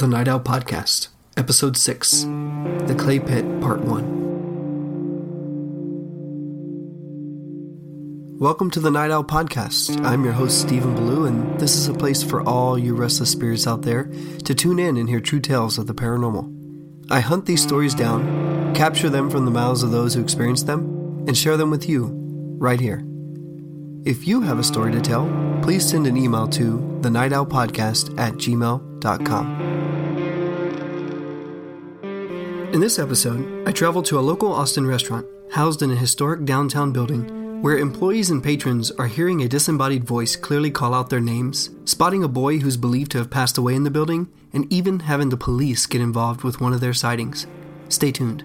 The Night Owl Podcast, Episode 6 The Clay Pit, Part 1. Welcome to the Night Owl Podcast. I'm your host, Stephen Ballou, and this is a place for all you restless spirits out there to tune in and hear true tales of the paranormal. I hunt these stories down, capture them from the mouths of those who experience them, and share them with you right here. If you have a story to tell, please send an email to the at gmail.com. In this episode, I travel to a local Austin restaurant housed in a historic downtown building where employees and patrons are hearing a disembodied voice clearly call out their names, spotting a boy who's believed to have passed away in the building, and even having the police get involved with one of their sightings. Stay tuned.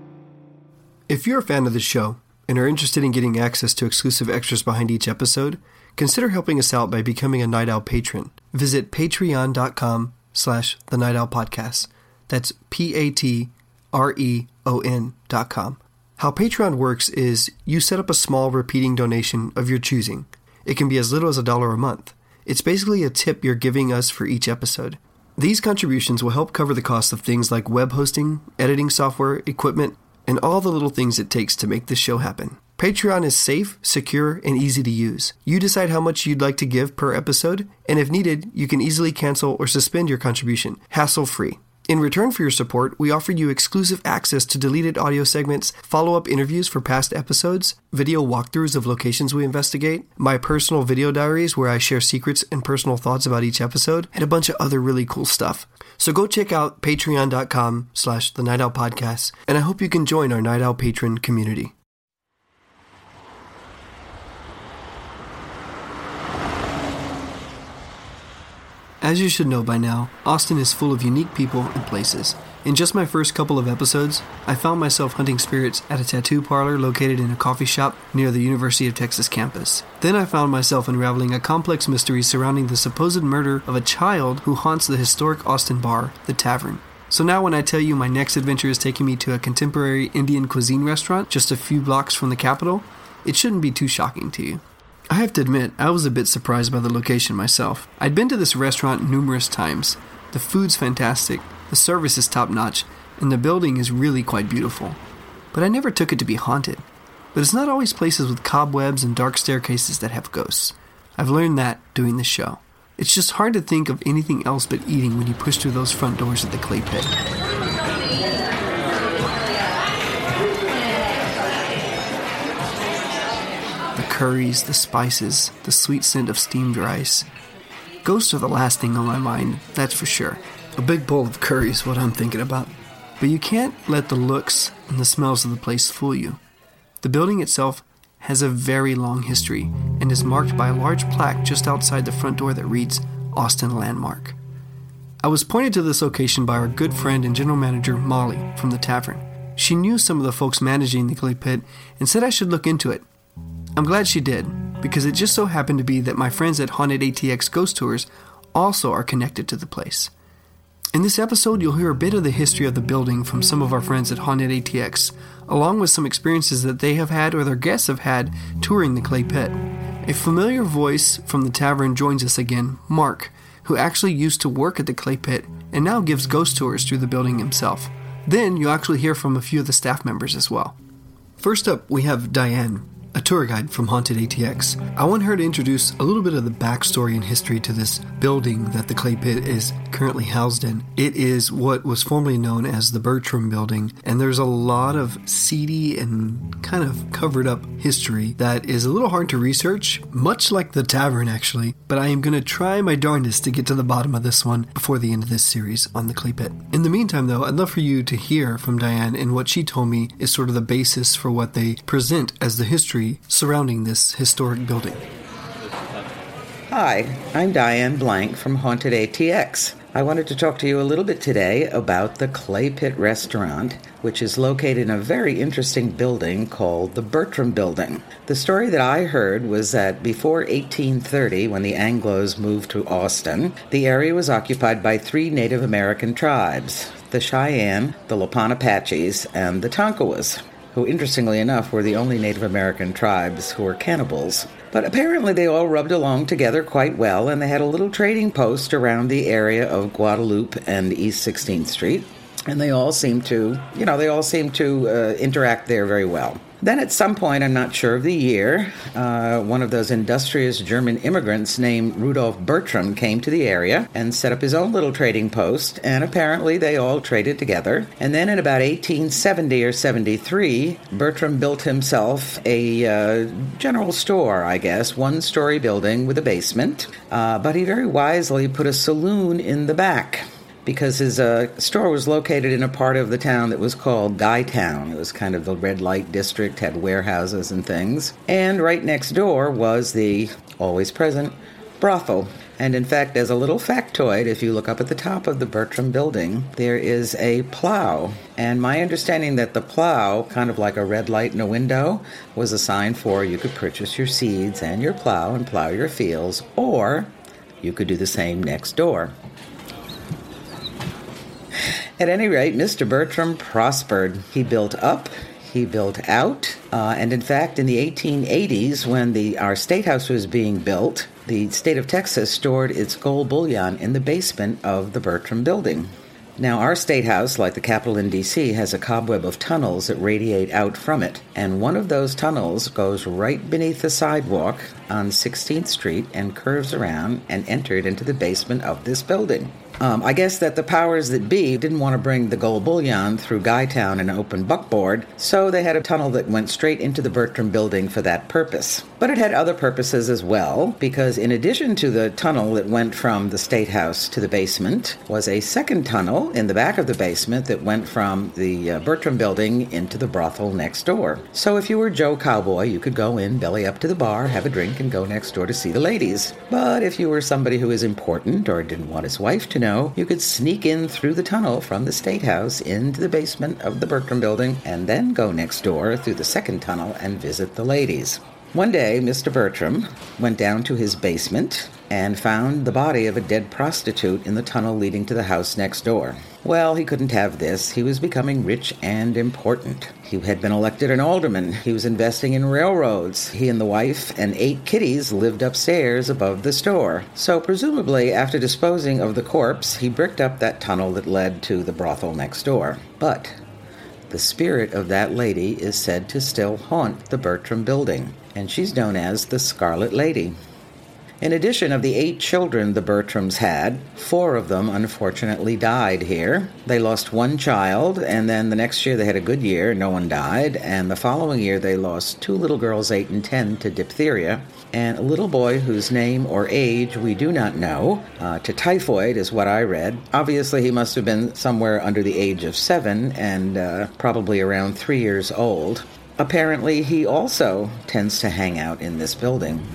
If you're a fan of this show and are interested in getting access to exclusive extras behind each episode, consider helping us out by becoming a Night Owl patron. Visit patreon.com slash the Night Owl Podcast. That's P-A-T R-E-O-N dot com. How Patreon works is you set up a small repeating donation of your choosing. It can be as little as a dollar a month. It's basically a tip you're giving us for each episode. These contributions will help cover the cost of things like web hosting, editing software, equipment, and all the little things it takes to make this show happen. Patreon is safe, secure, and easy to use. You decide how much you'd like to give per episode, and if needed, you can easily cancel or suspend your contribution, hassle free. In return for your support, we offer you exclusive access to deleted audio segments, follow up interviews for past episodes, video walkthroughs of locations we investigate, my personal video diaries where I share secrets and personal thoughts about each episode, and a bunch of other really cool stuff. So go check out patreon.com slash the Night Owl Podcast, and I hope you can join our Night Owl patron community. As you should know by now, Austin is full of unique people and places. In just my first couple of episodes, I found myself hunting spirits at a tattoo parlor located in a coffee shop near the University of Texas campus. Then I found myself unraveling a complex mystery surrounding the supposed murder of a child who haunts the historic Austin bar, The Tavern. So now, when I tell you my next adventure is taking me to a contemporary Indian cuisine restaurant just a few blocks from the Capitol, it shouldn't be too shocking to you. I have to admit, I was a bit surprised by the location myself. I'd been to this restaurant numerous times. The food's fantastic, the service is top notch, and the building is really quite beautiful. But I never took it to be haunted. But it's not always places with cobwebs and dark staircases that have ghosts. I've learned that doing this show. It's just hard to think of anything else but eating when you push through those front doors at the clay pit. The curries, the spices, the sweet scent of steamed rice. Ghosts are the last thing on my mind, that's for sure. A big bowl of curry is what I'm thinking about. But you can't let the looks and the smells of the place fool you. The building itself has a very long history and is marked by a large plaque just outside the front door that reads Austin Landmark. I was pointed to this location by our good friend and general manager Molly from the tavern. She knew some of the folks managing the clay pit and said I should look into it. I'm glad she did, because it just so happened to be that my friends at Haunted ATX Ghost Tours also are connected to the place. In this episode, you'll hear a bit of the history of the building from some of our friends at Haunted ATX, along with some experiences that they have had or their guests have had touring the clay pit. A familiar voice from the tavern joins us again, Mark, who actually used to work at the clay pit and now gives ghost tours through the building himself. Then you'll actually hear from a few of the staff members as well. First up, we have Diane, a tour guide from Haunted ATX. I want her to introduce a little bit of the backstory and history to this building that the clay pit is currently housed in. It is what was formerly known as the Bertram Building, and there's a lot of seedy and kind of covered up history that is a little hard to research, much like the tavern actually, but I am going to try my darndest to get to the bottom of this one before the end of this series on the clay pit. In the meantime, though, I'd love for you to hear from Diane and what she told me is sort of the basis for what they present as the history surrounding this historic building. Hi, I'm Diane Blank from Haunted ATX. I wanted to talk to you a little bit today about the Clay Pit Restaurant, which is located in a very interesting building called the Bertram Building. The story that I heard was that before 1830, when the Anglos moved to Austin, the area was occupied by three Native American tribes the Cheyenne, the Lipan Apaches, and the Tonkawas who, interestingly enough, were the only Native American tribes who were cannibals. But apparently they all rubbed along together quite well, and they had a little trading post around the area of Guadalupe and East 16th Street. And they all seemed to, you know, they all seemed to uh, interact there very well. Then, at some point, I'm not sure of the year, uh, one of those industrious German immigrants named Rudolf Bertram came to the area and set up his own little trading post, and apparently they all traded together. And then in about 1870 or 73, Bertram built himself a uh, general store, I guess, one story building with a basement, uh, but he very wisely put a saloon in the back because his uh, store was located in a part of the town that was called Guytown. It was kind of the red light district, had warehouses and things. And right next door was the always present brothel. And in fact, as a little factoid, if you look up at the top of the Bertram building, there is a plow. And my understanding that the plow, kind of like a red light in a window, was a sign for you could purchase your seeds and your plow and plow your fields, or you could do the same next door. At any rate, Mr. Bertram prospered. He built up, he built out, uh, and in fact, in the 1880s, when the our state house was being built, the state of Texas stored its gold bullion in the basement of the Bertram building. Now, our state house, like the Capitol in D.C., has a cobweb of tunnels that radiate out from it, and one of those tunnels goes right beneath the sidewalk on 16th Street and curves around and entered into the basement of this building. Um, I guess that the powers that be didn't want to bring the gold bullion through Guytown and open buckboard, so they had a tunnel that went straight into the Bertram building for that purpose. But it had other purposes as well, because in addition to the tunnel that went from the State House to the basement, was a second tunnel in the back of the basement that went from the uh, Bertram building into the brothel next door. So if you were Joe Cowboy, you could go in, belly up to the bar, have a drink, and go next door to see the ladies. But if you were somebody who was important or didn't want his wife to know, know, you could sneak in through the tunnel from the State House into the basement of the Bertram building and then go next door through the second tunnel and visit the ladies. One day, Mr. Bertram went down to his basement and found the body of a dead prostitute in the tunnel leading to the house next door. Well, he couldn't have this. He was becoming rich and important. He had been elected an alderman. He was investing in railroads. He and the wife and eight kitties lived upstairs above the store. So, presumably, after disposing of the corpse, he bricked up that tunnel that led to the brothel next door. But the spirit of that lady is said to still haunt the Bertram building, and she's known as the Scarlet Lady. In addition of the eight children the Bertrams had, four of them unfortunately died here. They lost one child, and then the next year they had a good year, no one died, and the following year they lost two little girls, eight and ten, to diphtheria, and a little boy whose name or age we do not know, uh, to typhoid, is what I read. Obviously, he must have been somewhere under the age of seven and uh, probably around three years old. Apparently, he also tends to hang out in this building.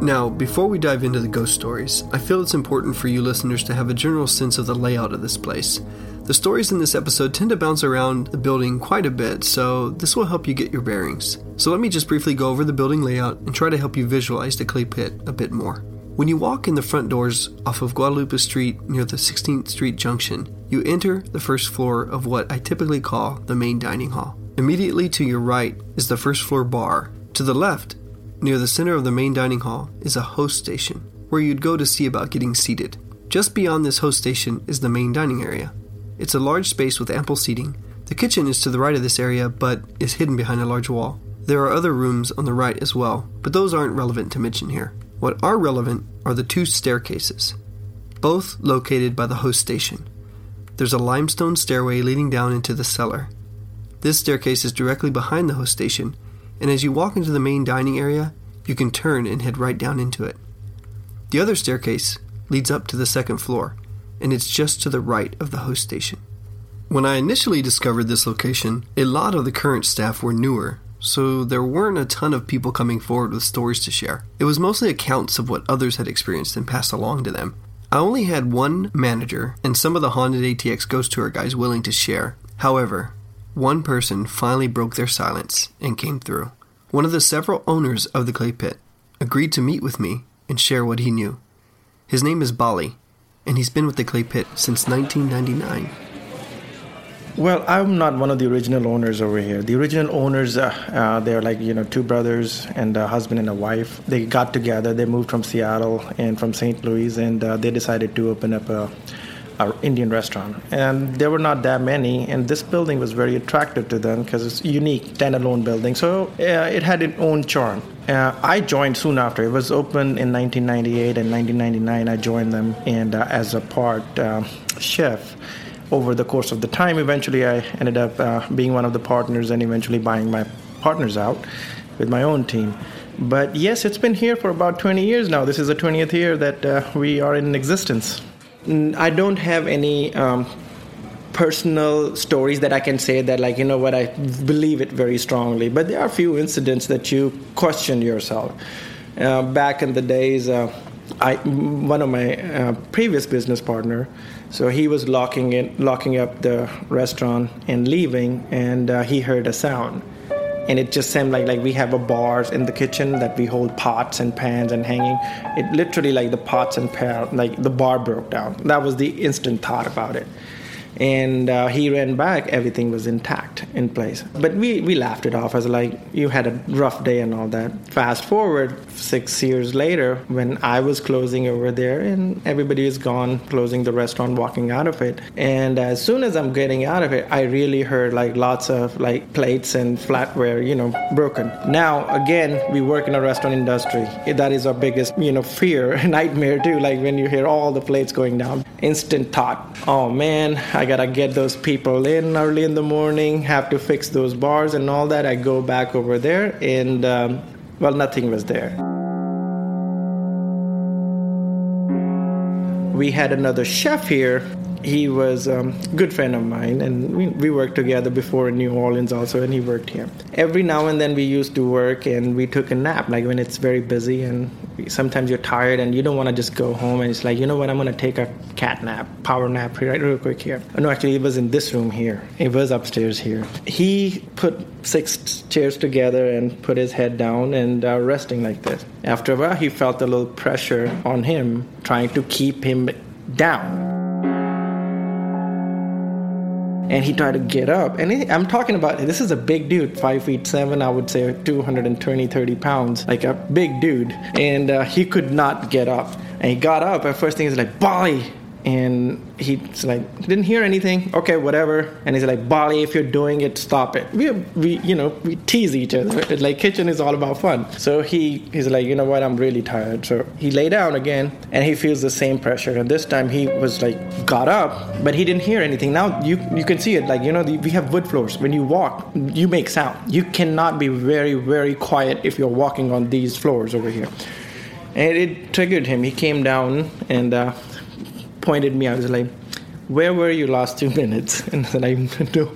Now, before we dive into the ghost stories, I feel it's important for you listeners to have a general sense of the layout of this place. The stories in this episode tend to bounce around the building quite a bit, so this will help you get your bearings. So let me just briefly go over the building layout and try to help you visualize the clay pit a bit more. When you walk in the front doors off of Guadalupe Street near the 16th Street Junction, you enter the first floor of what I typically call the main dining hall. Immediately to your right is the first floor bar. To the left Near the center of the main dining hall is a host station, where you'd go to see about getting seated. Just beyond this host station is the main dining area. It's a large space with ample seating. The kitchen is to the right of this area, but is hidden behind a large wall. There are other rooms on the right as well, but those aren't relevant to mention here. What are relevant are the two staircases, both located by the host station. There's a limestone stairway leading down into the cellar. This staircase is directly behind the host station and as you walk into the main dining area, you can turn and head right down into it. The other staircase leads up to the second floor, and it's just to the right of the host station. When I initially discovered this location, a lot of the current staff were newer, so there weren't a ton of people coming forward with stories to share. It was mostly accounts of what others had experienced and passed along to them. I only had one manager and some of the Haunted ATX Ghost Tour guys willing to share. However, one person finally broke their silence and came through. One of the several owners of the clay pit agreed to meet with me and share what he knew. His name is Bali, and he's been with the clay pit since 1999. Well, I'm not one of the original owners over here. The original owners, uh, uh, they're like you know two brothers and a husband and a wife. They got together. They moved from Seattle and from St. Louis, and uh, they decided to open up a, a, Indian restaurant. And there were not that many, and this building was very attractive to them because it's unique, standalone building. So uh, it had its own charm. Uh, I joined soon after. It was open in 1998 and 1999. I joined them and uh, as a part chef over the course of the time, eventually I ended up uh, being one of the partners and eventually buying my partners out with my own team. But yes, it's been here for about 20 years now. This is the 20th year that uh, we are in existence. I don't have any um, personal stories that I can say that, like, you know what, I believe it very strongly. But there are a few incidents that you question yourself. Uh, back in the days, uh, I, one of my uh, previous business partner, so he was locking it, locking up the restaurant and leaving, and uh, he heard a sound, and it just seemed like like we have a bars in the kitchen that we hold pots and pans and hanging. It literally like the pots and pan, like the bar broke down. That was the instant thought about it and uh, he ran back everything was intact in place. But we, we laughed it off as like you had a rough day and all that. Fast forward six years later when i was closing over there and everybody is gone closing the restaurant walking out of it. And as soon as i'm getting out of it i really heard like lots of like plates and flatware you know broken. Now again we work in a restaurant industry. That is our biggest you know fear nightmare too like when you hear all the plates going down. Instant thought. Oh man I gotta get those people in early in the morning, have to fix those bars and all that. I go back over there, and um, well, nothing was there. We had another chef here he was a um, good friend of mine and we, we, worked together before in new orleans also and he worked here every now and then we used to work and we took a nap like when it's very busy and sometimes you're tired and you don't want to just go home and it's like you know what? I'm going to take a cat nap power nap right real quick here. Oh, no actually it was in this room here. It was upstairs here. He put six chairs together and put his head down and uh, resting like this. After a while he felt a little pressure on him trying to keep him down and he tried to get up. And he, I'm talking about this is a big dude, five feet seven, I would say 220, 30 pounds, like a big dude. And uh, he could not get up. And he got up, and first thing is like, Bali, and he's like didn't hear anything. Okay whatever. And he's like bali if you're doing it stop it. We, we you know we tease each other. Like kitchen is all about fun. So he he's like you know what? I'm really tired. So he lay down again and he feels the same pressure. And this time he was like got up but he didn't hear anything. Now you you can see it. Like you know the, we have wood floors. When you walk you make sound. You cannot be very very quiet if you're walking on these floors over here. And it triggered him. He came down and uh, pointed me. I was like, "Where were you last two minutes?" And I said, "I know."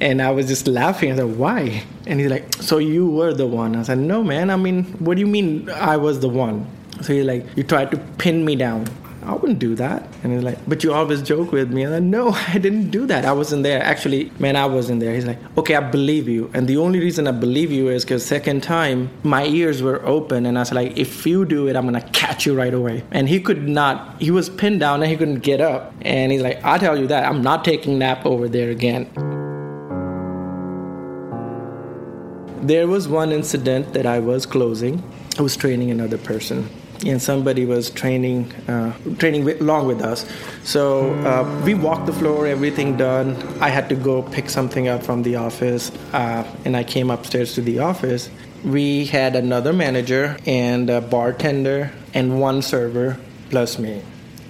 And I was just laughing. I said, "Why?" And he's like, "So you were the one?" I said, "No, man. I mean, what do you mean I was the one?" So he's like, "You tried to pin me down." I wouldn't do that. And he's like, but you always joke with me. And I'm like, no, I didn't do that. I wasn't there. Actually, man, I wasn't there. He's like, okay, I believe you. And the only reason I believe you is because second time, my ears were open. And I was like, if you do it, I'm to catch you right away. And he could not, he was pinned down and he couldn't get up. And he's like, I'll tell you that. I'm not taking nap over there again. There was one incident that I was closing. I was training another person and somebody was training uh, training with, along with us. So uh, we walked the floor, everything done. I had to go pick something up from the office, uh, and I came upstairs to the office. We had another manager and a bartender and one server plus me.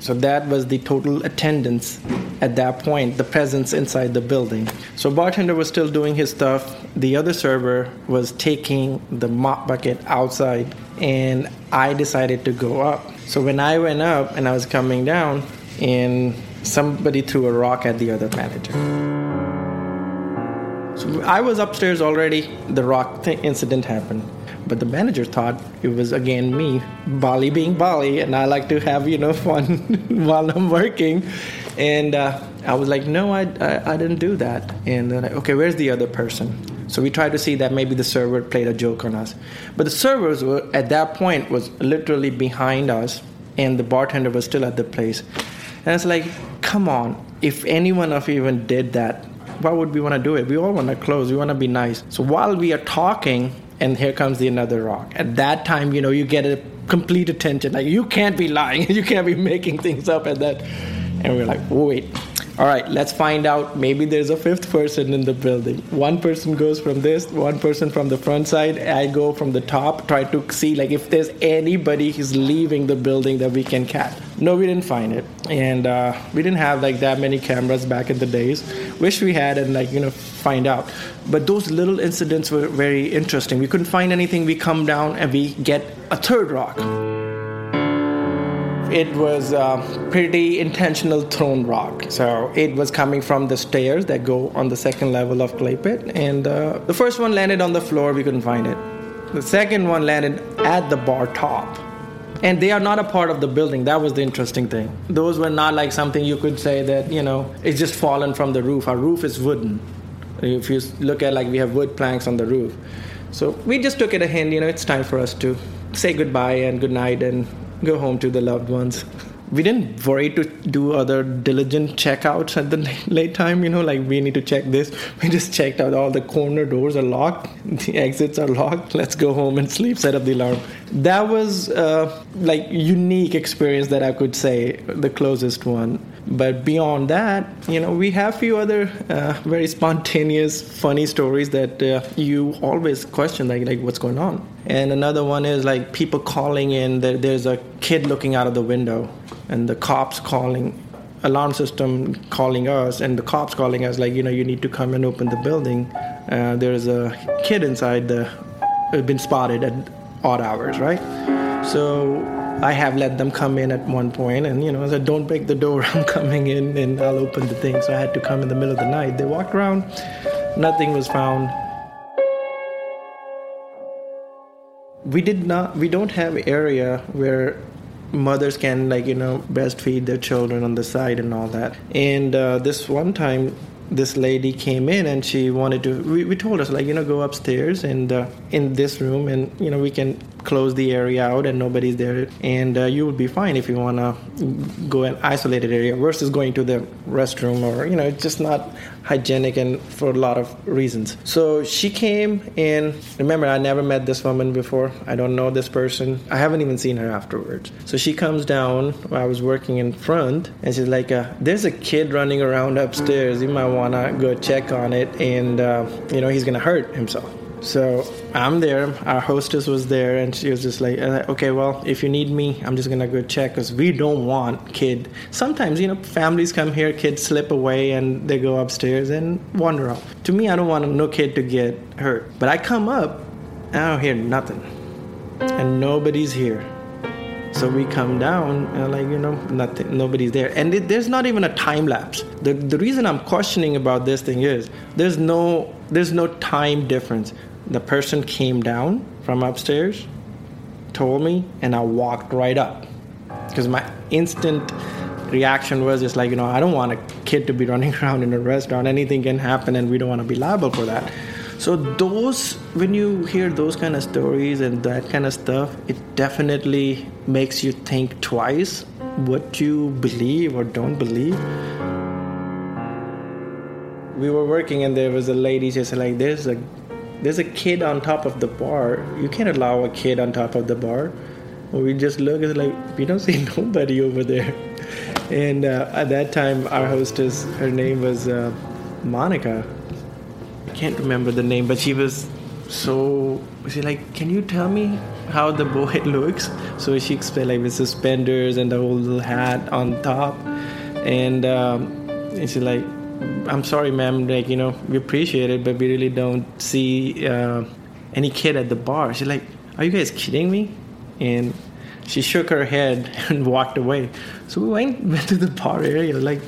So that was the total attendance at that point, the presence inside the building. So bartender was still doing his stuff. The other server was taking the mop bucket outside, and I decided to go up. So when I went up and I was coming down, and somebody threw a rock at the other manager. So I was upstairs already. The rock th- incident happened. But the manager thought it was again me, Bali being Bali, and I like to have you know fun while I'm working. And uh, I was like, no, I, I, I didn't do that. And then, okay, where's the other person? So we tried to see that maybe the server played a joke on us. But the servers were, at that point was literally behind us, and the bartender was still at the place. And it's like, come on, if anyone of you even did that, why would we want to do it? We all want to close. We want to be nice. So while we are talking, and here comes the another rock. At that time, you know, you get a complete attention. Like you can't be lying. you can't be making things up at that. And we're like, wait, all right, let's find out. Maybe there's a fifth person in the building. One person goes from this, one person from the front side. I go from the top, try to see like if there's anybody who's leaving the building that we can catch. No, we didn't find it, and uh, we didn't have like that many cameras back in the days. Wish we had and like you know find out. But those little incidents were very interesting. We couldn't find anything. We come down and we get a third rock it was a pretty intentional thrown rock. So it was coming from the stairs that go on the second level of clay pit, and uh, the first one landed on the floor. We couldn't find it. The second one landed at the bar top. And they are not a part of the building. That was the interesting thing. Those were not like something you could say that, you know, it's just fallen from the roof. Our roof is wooden. If you look at like we have wood planks on the roof. So we just took it a hint, you know, it's time for us to say goodbye and good night and go home to the loved ones. We didn't worry to do other diligent checkouts at the late time, you know, like we need to check this. We just checked out all the corner doors are locked, the exits are locked. Let's go home and sleep, set up the alarm. That was uh, like unique experience that I could say, the closest one. But beyond that, you know, we have few other uh, very spontaneous, funny stories that uh, you always question, like, like what's going on. And another one is like people calling in. That there's a kid looking out of the window, and the cops calling, alarm system calling us, and the cops calling us, like, you know, you need to come and open the building. Uh, there's a kid inside the, uh, been spotted at odd hours, right? So I have let them come in at one point, and you know, I said, "Don't break the door. I'm coming in, and I'll open the thing." So I had to come in the middle of the night. They walked around, nothing was found. We did not. We don't have area where mothers can like you know breastfeed their children on the side and all that. And uh, this one time, this lady came in and she wanted to we, we told us like you know go upstairs and uh, in this room and you know we can close the area out and nobody's there and uh, you would be fine if you want to go an isolated area versus going to the restroom or you know it's just not hygienic and for a lot of reasons. So she came and remember i never met this woman before. I don't know this person. I haven't even seen her afterwards. So she comes down. I was working in front and she's like uh, there's a kid running around upstairs. You might want to go check on it and uh, you know he's gonna hurt himself so I'm there. Our hostess was there, and she was just like, uh, "Okay, well, if you need me, I'm just gonna go check because we don't want kid. Sometimes you know families come here, kids slip away, and they go upstairs and wander off. To me, I don't want no kid to get hurt. But I come up, and I don't hear nothing, and nobody's here. So we come down and like you know nothing, nobody's there, and it, there's not even a time lapse. The the reason I'm questioning about this thing is there's no there's no time difference the person came down from upstairs, told me, and I walked right up. Because my instant reaction was just like, you know, I don't want a kid to be running around in a restaurant. Anything can happen, and we don't want to be liable for that. So, those, when you hear those kind of stories and that kind of stuff, it definitely makes you think twice what you believe or don't believe. We were working, and there was a lady just like, there's a there's a kid on top of the bar. You can't allow a kid on top of the bar. We just look at like we don't see nobody over there. And uh, at that time, our hostess, her name was uh, Monica. I can't remember the name, but she was so. She like, can you tell me how the boy looks? So she explained like with suspenders and the whole little hat on top, and, um, and she's like, I'm sorry, ma'am. Like you know, we appreciate it, but we really don't see uh, any kid at the bar. She's like, "Are you guys kidding me?" And she shook her head and walked away. So we went went to the bar area. Like,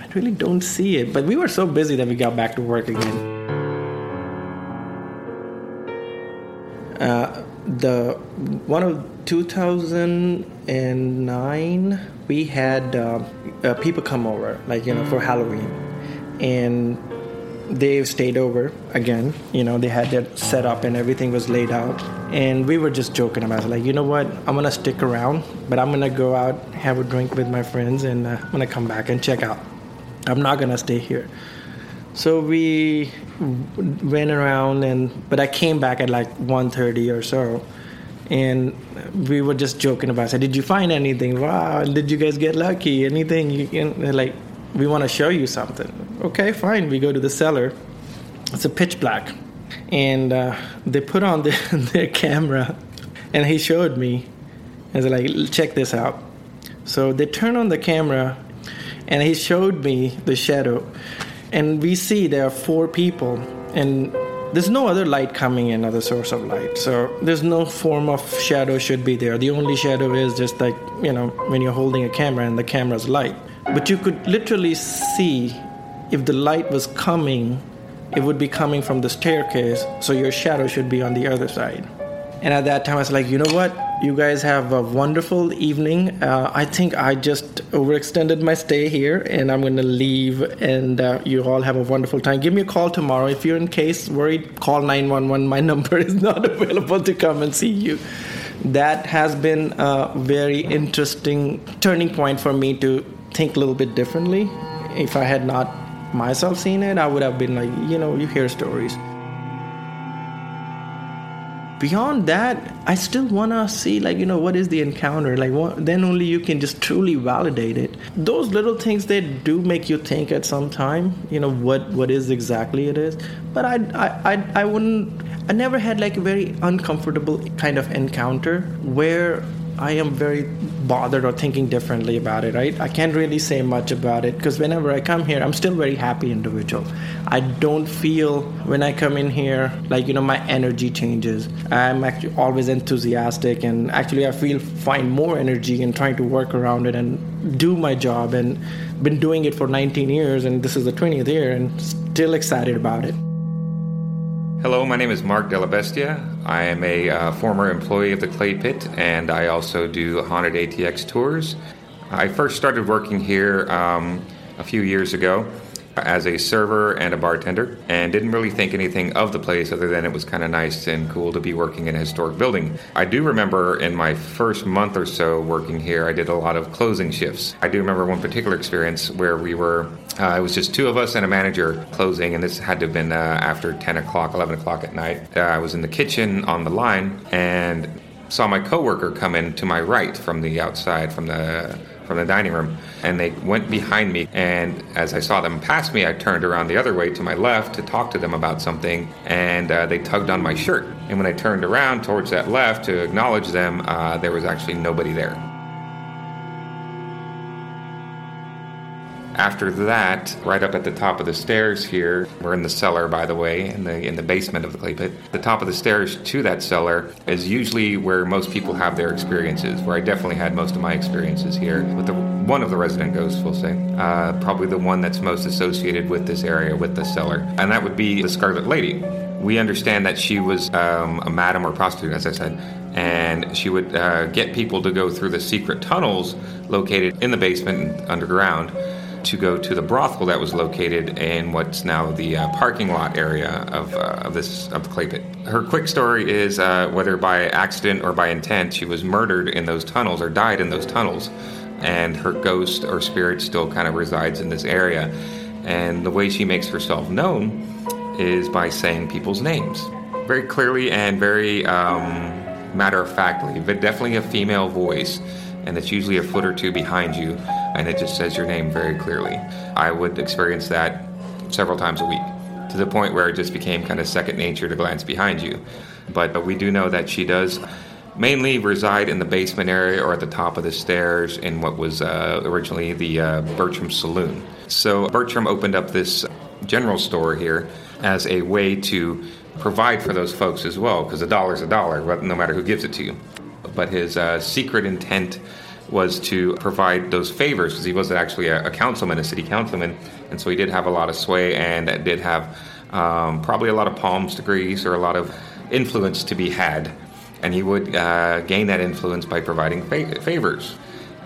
I really don't see it. But we were so busy that we got back to work again. Uh, the one of 2009 we had uh, uh, people come over like you know for halloween and they stayed over again. You know, they had their set up and everything was laid out. And we were just joking about it. Like, you know what? I'm going to stick around, but I'm going to go out, have a drink with my friends, and uh, I'm going to come back and check out. I'm not going to stay here. So we went around, and but I came back at like 1.30 or so, and we were just joking about. I said, "Did you find anything? Wow! Did you guys get lucky? Anything? You can like, we want to show you something. Okay, fine. We go to the cellar. It's a pitch black, and uh, they put on their, their camera, and he showed me. Was like, check this out. So they turn on the camera, and he showed me the shadow and we see there are four people and there's no other light coming in other source of light so there's no form of shadow should be there the only shadow is just like you know when you're holding a camera and the camera's light but you could literally see if the light was coming it would be coming from the staircase so your shadow should be on the other side and at that time i was like you know what you guys have a wonderful evening. Uh, I think I just overextended my stay here and I'm going to leave. And uh, you all have a wonderful time. Give me a call tomorrow. If you're in case worried, call 911. My number is not available to come and see you. That has been a very interesting turning point for me to think a little bit differently. If I had not myself seen it, I would have been like, you know, you hear stories. Beyond that i still want to see like you know what is the encounter? Like what, then only you can just truly validate it. Those little things they do make you think at some time you know what what is exactly it is. But i i i, I wouldn't i never had like a very uncomfortable kind of encounter where I am very bothered or thinking differently about it, right? I can't really say much about it because whenever I come here, I'm still very happy individual. I don't feel when I come in here like, you know, my energy changes. I'm actually always enthusiastic and actually I feel find more energy in trying to work around it and do my job and been doing it for 19 years and this is the 20th year and still excited about it. Hello, my name is Mark Delabestia. I am a uh, former employee of the Clay Pit and I also do haunted ATX tours. I first started working here um, a few years ago as a server and a bartender and didn't really think anything of the place other than it was kind of nice and cool to be working in a historic building. I do remember in my first month or so working here, I did a lot of closing shifts. I do remember one particular experience where we were, uh, it was just two of us and a manager closing, and this had to have been uh, after 10 o'clock, 11 o'clock at night. Uh, I was in the kitchen on the line and saw my coworker come in to my right from the outside, from the from the dining room, and they went behind me. And as I saw them pass me, I turned around the other way to my left to talk to them about something, and uh, they tugged on my shirt. And when I turned around towards that left to acknowledge them, uh, there was actually nobody there. After that, right up at the top of the stairs here, we're in the cellar, by the way, in the in the basement of the clay pit. The top of the stairs to that cellar is usually where most people have their experiences. Where I definitely had most of my experiences here with the one of the resident ghosts, we'll say, uh, probably the one that's most associated with this area, with the cellar, and that would be the Scarlet Lady. We understand that she was um, a madam or prostitute, as I said, and she would uh, get people to go through the secret tunnels located in the basement and underground to go to the brothel that was located in what's now the uh, parking lot area of, uh, of this of the clay pit. Her quick story is uh, whether by accident or by intent, she was murdered in those tunnels or died in those tunnels, and her ghost or spirit still kind of resides in this area. And the way she makes herself known is by saying people's names very clearly and very um, matter of factly, but definitely a female voice and it's usually a foot or two behind you, and it just says your name very clearly. I would experience that several times a week to the point where it just became kind of second nature to glance behind you. But we do know that she does mainly reside in the basement area or at the top of the stairs in what was uh, originally the uh, Bertram Saloon. So Bertram opened up this general store here as a way to provide for those folks as well, because a dollar's a dollar, no matter who gives it to you but his uh, secret intent was to provide those favors because he was actually a, a, councilman, a city councilman, and so he did have a lot of sway and did have um, probably a lot of palms to grease or a lot of influence to be had, and he would uh, gain that influence by providing fa- favors.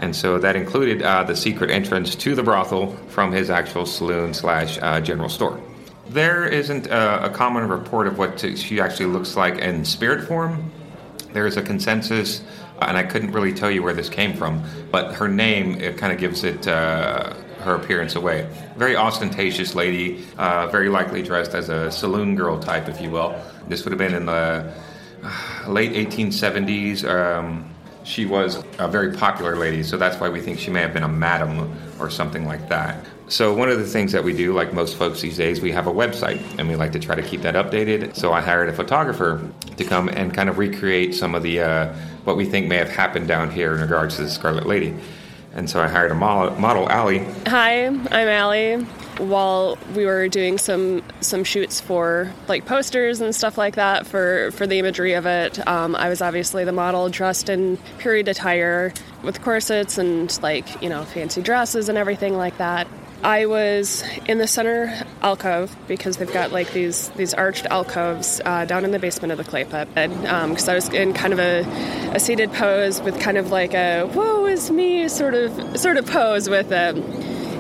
And so that included uh, the secret entrance to the brothel from his actual saloon slash uh, general store. There isn't a, a common report of what she actually looks like in spirit form, there's a consensus, and I couldn't really tell you where this came from, but her name it kind of gives it uh, her appearance away. Very ostentatious lady, uh, very likely dressed as a saloon girl type, if you will. This would have been in the uh, late 1870s. Um, she was a very popular lady, so that's why we think she may have been a madam or something like that. So, one of the things that we do, like most folks these days, we have a website and we like to try to keep that updated. So, I hired a photographer to come and kind of recreate some of the uh, what we think may have happened down here in regards to the Scarlet Lady. And so I hired a model, model Allie. Hi, I'm Allie. While we were doing some some shoots for like posters and stuff like that for for the imagery of it, um, I was obviously the model dressed in period attire with corsets and like you know fancy dresses and everything like that. I was in the center alcove because they've got like these these arched alcoves uh, down in the basement of the clay pit, because um, I was in kind of a, a, seated pose with kind of like a "woe is me" sort of sort of pose with them,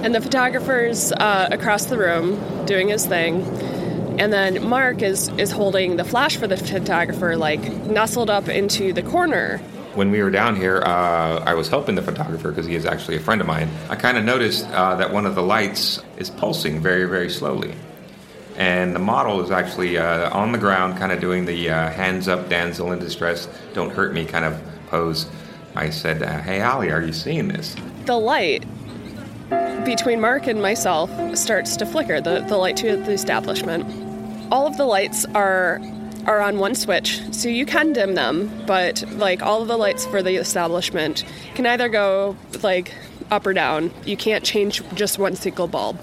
and the photographer's uh, across the room doing his thing, and then Mark is is holding the flash for the photographer, like nestled up into the corner when we were down here, uh, I was helping the photographer because he is actually a friend of mine. I kind of noticed uh, that one of the lights is pulsing very, very slowly. And the model is actually uh, on the ground, kind of doing the uh, hands up, damsel in distress, don't hurt me kind of pose. I said, uh, Hey, Allie, are you seeing this? The light between Mark and myself starts to flicker, the, the light to the establishment. All of the lights are are on one switch, so you can dim them, but like all of the lights for the establishment can either go like up or down. You can't change just one single bulb.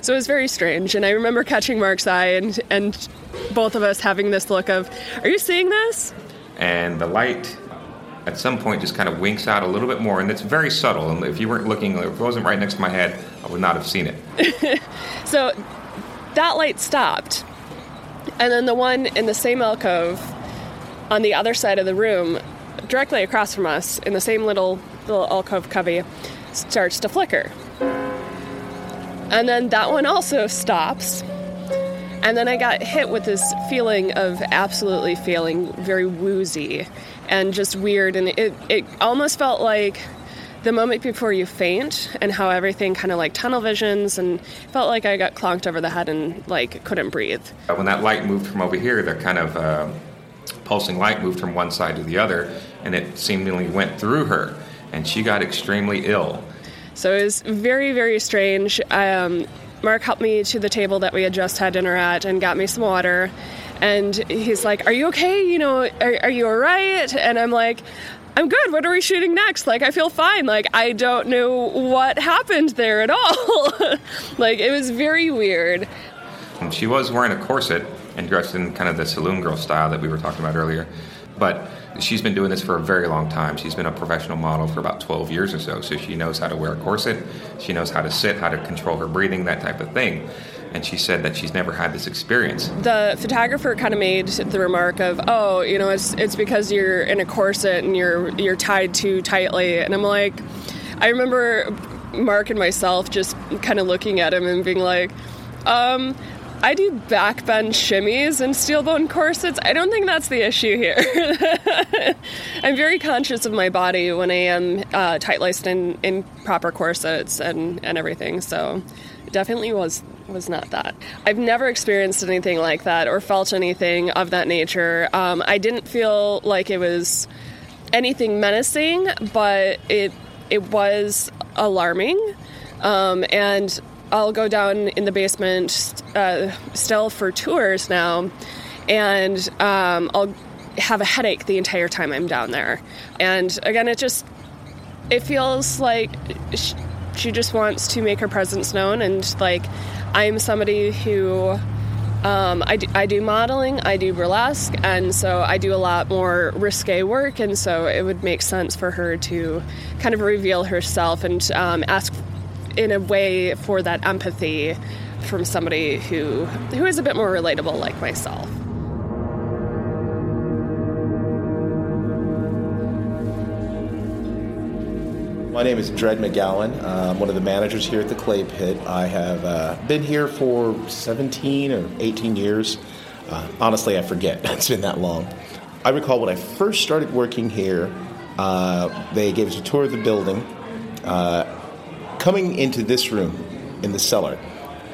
So it was very strange, and I remember catching Mark's eye and and both of us having this look of, "Are you seeing this?" And the light at some point just kind of winks out a little bit more, and it's very subtle. And if you weren't looking, if it wasn't right next to my head, I would not have seen it. so that light stopped, and then the one in the same alcove on the other side of the room, directly across from us, in the same little little alcove cubby, starts to flicker. And then that one also stops. And then I got hit with this feeling of absolutely feeling very woozy and just weird. And it, it almost felt like the moment before you faint and how everything kind of like tunnel visions and felt like I got clonked over the head and like couldn't breathe. Uh, when that light moved from over here, the kind of uh, pulsing light moved from one side to the other and it seemingly went through her and she got extremely ill. So it was very, very strange. Um, Mark helped me to the table that we had just had dinner at and got me some water. And he's like, Are you okay? You know, are, are you all right? And I'm like, I'm good. What are we shooting next? Like, I feel fine. Like, I don't know what happened there at all. like, it was very weird. She was wearing a corset and dressed in kind of the saloon girl style that we were talking about earlier. But she's been doing this for a very long time. She's been a professional model for about 12 years or so. So she knows how to wear a corset, she knows how to sit, how to control her breathing, that type of thing and she said that she's never had this experience. The photographer kind of made the remark of, "Oh, you know, it's it's because you're in a corset and you're you're tied too tightly." And I'm like, I remember Mark and myself just kind of looking at him and being like, um, I do backbend shimmies and steel bone corsets. I don't think that's the issue here. I'm very conscious of my body when I am uh, tight laced in, in proper corsets and, and everything. So definitely was was not that. I've never experienced anything like that or felt anything of that nature. Um, I didn't feel like it was anything menacing, but it it was alarming. Um, and I'll go down in the basement uh, still for tours now, and um, I'll have a headache the entire time I'm down there. And again, it just it feels like she just wants to make her presence known and like I'm somebody who um, I, do, I do modeling, I do burlesque, and so I do a lot more risque work, and so it would make sense for her to kind of reveal herself and um, ask in a way for that empathy from somebody who who is a bit more relatable like myself. My name is Dred McGowan. I'm one of the managers here at the Clay Pit. I have uh, been here for 17 or 18 years. Uh, honestly, I forget. it's been that long. I recall when I first started working here, uh, they gave us a tour of the building. Uh, coming into this room in the cellar,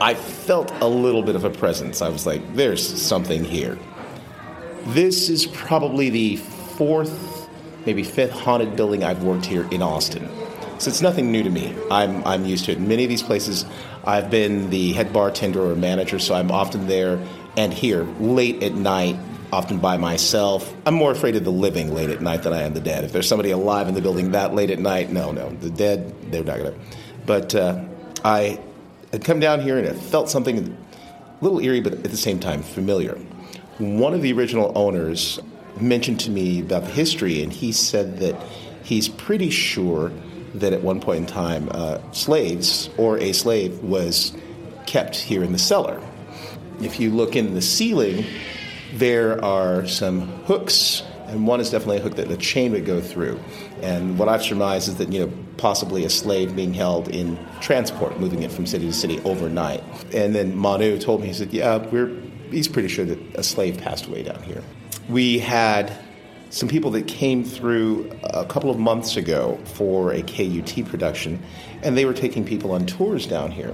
I felt a little bit of a presence. I was like, there's something here. This is probably the fourth, maybe fifth haunted building I've worked here in Austin. So it's nothing new to me. I'm, I'm used to it. In many of these places, I've been the head bartender or manager, so I'm often there and here late at night, often by myself. I'm more afraid of the living late at night than I am the dead. If there's somebody alive in the building that late at night, no, no. The dead, they're not going to. But uh, I had come down here and I felt something a little eerie, but at the same time familiar. One of the original owners mentioned to me about the history, and he said that he's pretty sure that at one point in time, uh, slaves or a slave was kept here in the cellar. If you look in the ceiling, there are some hooks, and one is definitely a hook that a chain would go through. And what I've surmised is that you know possibly a slave being held in transport, moving it from city to city overnight. And then Manu told me he said, "Yeah, we're." He's pretty sure that a slave passed away down here. We had some people that came through a couple of months ago for a KUT production, and they were taking people on tours down here.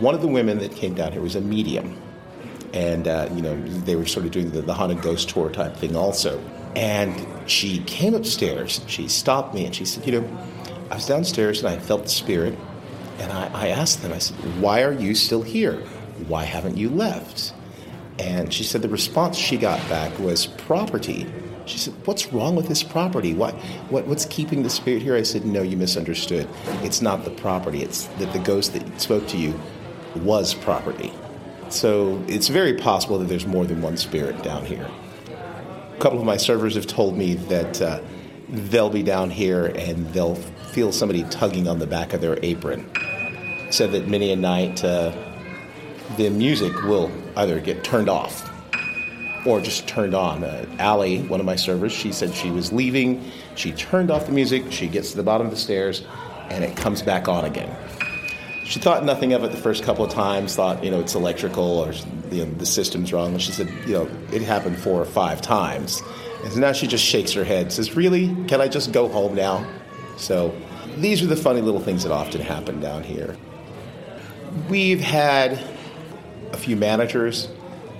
One of the women that came down here was a medium, and uh, you know they were sort of doing the, the haunted ghost tour type thing also. And she came upstairs. She stopped me and she said, "You know, I was downstairs and I felt the spirit, and I, I asked them. I said, "Why are you still here? Why haven't you left?" And she said the response she got back was property she said, What's wrong with this property? What, what, what's keeping the spirit here? I said, No, you misunderstood. It's not the property, it's that the ghost that spoke to you was property. So it's very possible that there's more than one spirit down here. A couple of my servers have told me that uh, they'll be down here and they'll feel somebody tugging on the back of their apron. Said that many a night uh, the music will either get turned off or just turned on. Uh, Allie, one of my servers, she said she was leaving. She turned off the music. She gets to the bottom of the stairs, and it comes back on again. She thought nothing of it the first couple of times. Thought you know it's electrical or you know, the system's wrong. And she said you know it happened four or five times, and so now she just shakes her head. Says, "Really? Can I just go home now?" So these are the funny little things that often happen down here. We've had a few managers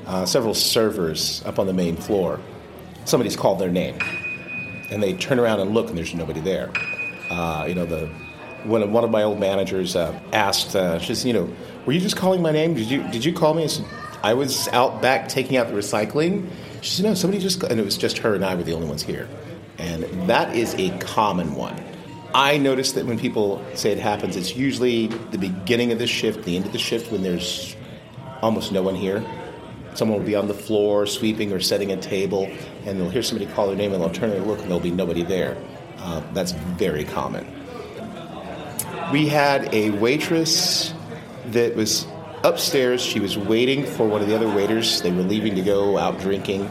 uh, several servers up on the main floor. Somebody's called their name, and they turn around and look, and there's nobody there. Uh, you know, the when one of my old managers uh, asked, uh, she "You know, were you just calling my name? Did you did you call me?" I said, "I was out back taking out the recycling." She said, "No, somebody just," and it was just her and I were the only ones here, and that is a common one. I notice that when people say it happens, it's usually the beginning of the shift, the end of the shift, when there's almost no one here someone will be on the floor sweeping or setting a table, and they'll hear somebody call their name, and they'll turn and look, and there'll be nobody there. Uh, that's very common. We had a waitress that was upstairs. She was waiting for one of the other waiters. They were leaving to go out drinking,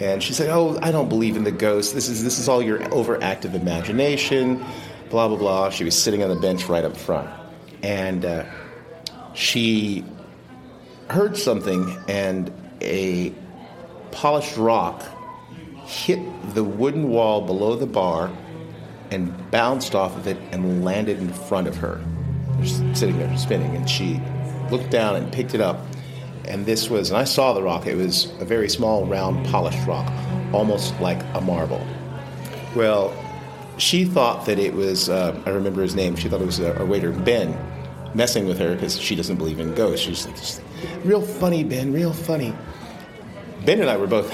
and she said, "Oh, I don't believe in the ghosts. This is this is all your overactive imagination." Blah blah blah. She was sitting on the bench right up front, and uh, she heard something, and a polished rock hit the wooden wall below the bar and bounced off of it and landed in front of her. Just sitting there spinning, and she looked down and picked it up. And this was, and I saw the rock, it was a very small, round, polished rock, almost like a marble. Well, she thought that it was, uh, I remember his name, she thought it was a, a waiter, Ben, messing with her because she doesn't believe in ghosts. She's like, real funny, Ben, real funny. Ben and I were both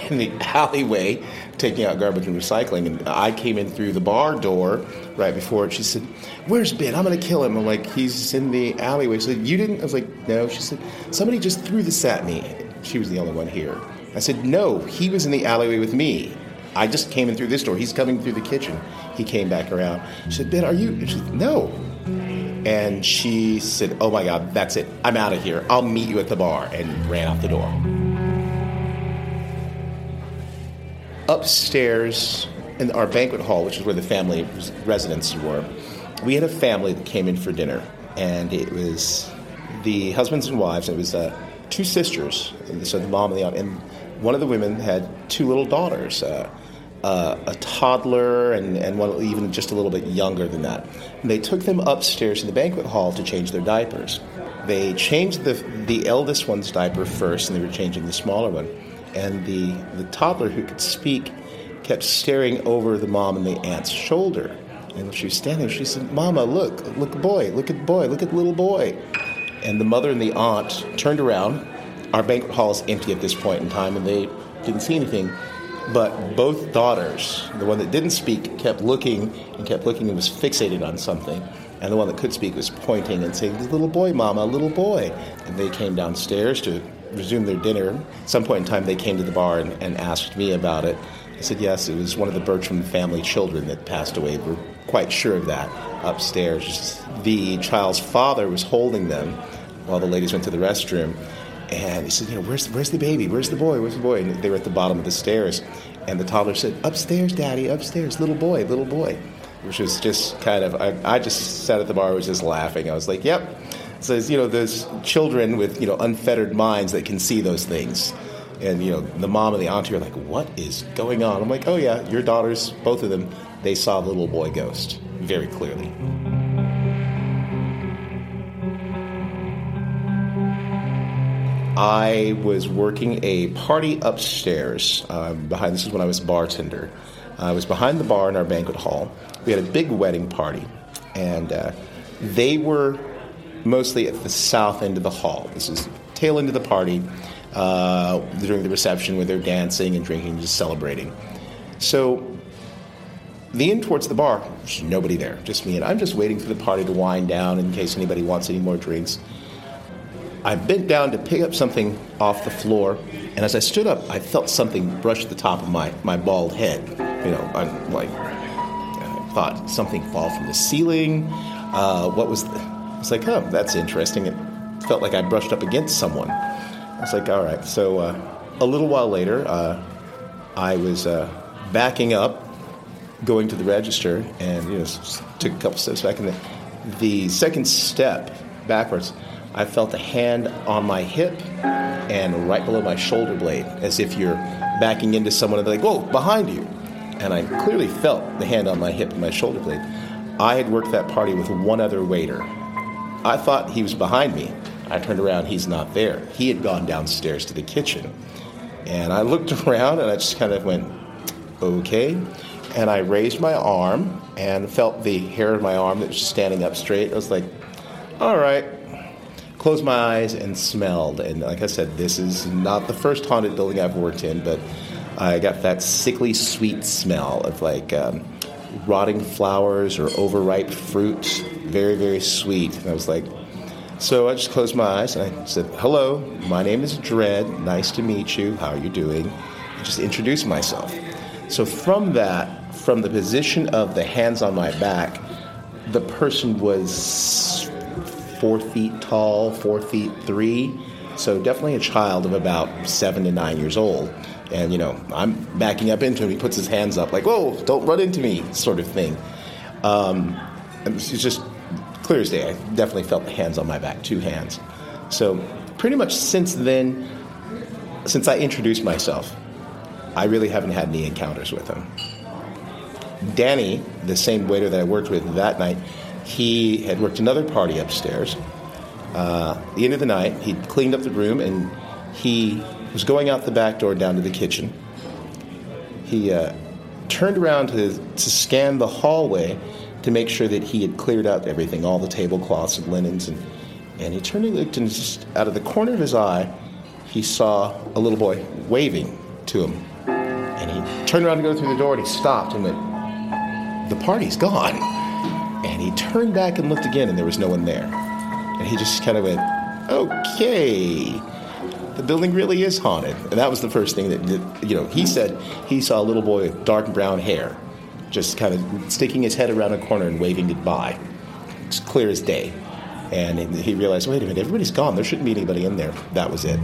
in the alleyway taking out garbage and recycling, and I came in through the bar door right before it. She said, "Where's Ben? I'm going to kill him." I'm like, "He's in the alleyway." She said, "You didn't?" I was like, "No." She said, "Somebody just threw this at me." She was the only one here. I said, "No, he was in the alleyway with me. I just came in through this door. He's coming through the kitchen." He came back around. She said, "Ben, are you?" She said, "No." And she said, "Oh my God, that's it. I'm out of here. I'll meet you at the bar," and ran out the door. upstairs in our banquet hall, which is where the family residences were, we had a family that came in for dinner, and it was the husbands and wives. It was uh, two sisters, so the mom and the aunt, and one of the women had two little daughters. Uh, uh, a toddler and, and one even just a little bit younger than that. And they took them upstairs to the banquet hall to change their diapers. They changed the, the eldest one's diaper first, and they were changing the smaller one. And the, the toddler who could speak kept staring over the mom and the aunt's shoulder. And she was standing, she said, Mama, look, look, boy, look at boy, look at little boy. And the mother and the aunt turned around. Our banquet hall is empty at this point in time, and they didn't see anything. But both daughters, the one that didn't speak, kept looking and kept looking and was fixated on something. And the one that could speak was pointing and saying, Little boy, mama, little boy. And they came downstairs to resume their dinner. At some point in time, they came to the bar and, and asked me about it. I said, Yes, it was one of the Bertram family children that passed away. We're quite sure of that upstairs. The child's father was holding them while the ladies went to the restroom. And he said, you know, where's, where's the baby? Where's the boy? Where's the boy? And they were at the bottom of the stairs. And the toddler said, upstairs, daddy, upstairs, little boy, little boy. Which was just kind of, I, I just sat at the bar, was just laughing. I was like, yep. So, you know, there's children with, you know, unfettered minds that can see those things. And, you know, the mom and the auntie are like, what is going on? I'm like, oh, yeah, your daughters, both of them, they saw the little boy ghost very clearly. I was working a party upstairs um, behind. This is when I was bartender. I was behind the bar in our banquet hall. We had a big wedding party, and uh, they were mostly at the south end of the hall. This is tail end of the party uh, during the reception where they're dancing and drinking, just celebrating. So the end towards the bar, there's nobody there, just me, and I'm just waiting for the party to wind down in case anybody wants any more drinks. I bent down to pick up something off the floor, and as I stood up, I felt something brush the top of my, my bald head. You know, I'm like, I thought something fall from the ceiling. Uh, what was? The, I was like, oh, that's interesting. It felt like I brushed up against someone. I was like, all right. So uh, a little while later, uh, I was uh, backing up, going to the register, and you know, took a couple steps back, and the, the second step backwards I felt a hand on my hip and right below my shoulder blade, as if you're backing into someone and they're like, whoa, behind you. And I clearly felt the hand on my hip and my shoulder blade. I had worked that party with one other waiter. I thought he was behind me. I turned around, he's not there. He had gone downstairs to the kitchen. And I looked around and I just kind of went, okay. And I raised my arm and felt the hair of my arm that was standing up straight. I was like, all right, closed my eyes and smelled. And like I said, this is not the first haunted building I've worked in, but I got that sickly sweet smell of like um, rotting flowers or overripe fruit. Very, very sweet. And I was like, so I just closed my eyes and I said, Hello, my name is Dread. Nice to meet you. How are you doing? I just introduced myself. So from that, from the position of the hands on my back, the person was four feet tall, four feet three. So definitely a child of about seven to nine years old. And, you know, I'm backing up into him. He puts his hands up, like, whoa, don't run into me, sort of thing. Um, it's just clear as day. I definitely felt the hands on my back, two hands. So pretty much since then, since I introduced myself, I really haven't had any encounters with him. Danny, the same waiter that I worked with that night, he had worked another party upstairs. Uh, at the end of the night, he cleaned up the room and he was going out the back door down to the kitchen. He uh, turned around to, to scan the hallway to make sure that he had cleared out everything, all the tablecloths and linens. And, and he turned and looked, and just out of the corner of his eye, he saw a little boy waving to him. And he turned around to go through the door, and he stopped and went, The party's gone. And he turned back and looked again, and there was no one there. And he just kind of went, okay, the building really is haunted. And that was the first thing that, you know, he said he saw a little boy with dark brown hair just kind of sticking his head around a corner and waving goodbye. It's clear as day. And he realized, wait a minute, everybody's gone. There shouldn't be anybody in there. That was it.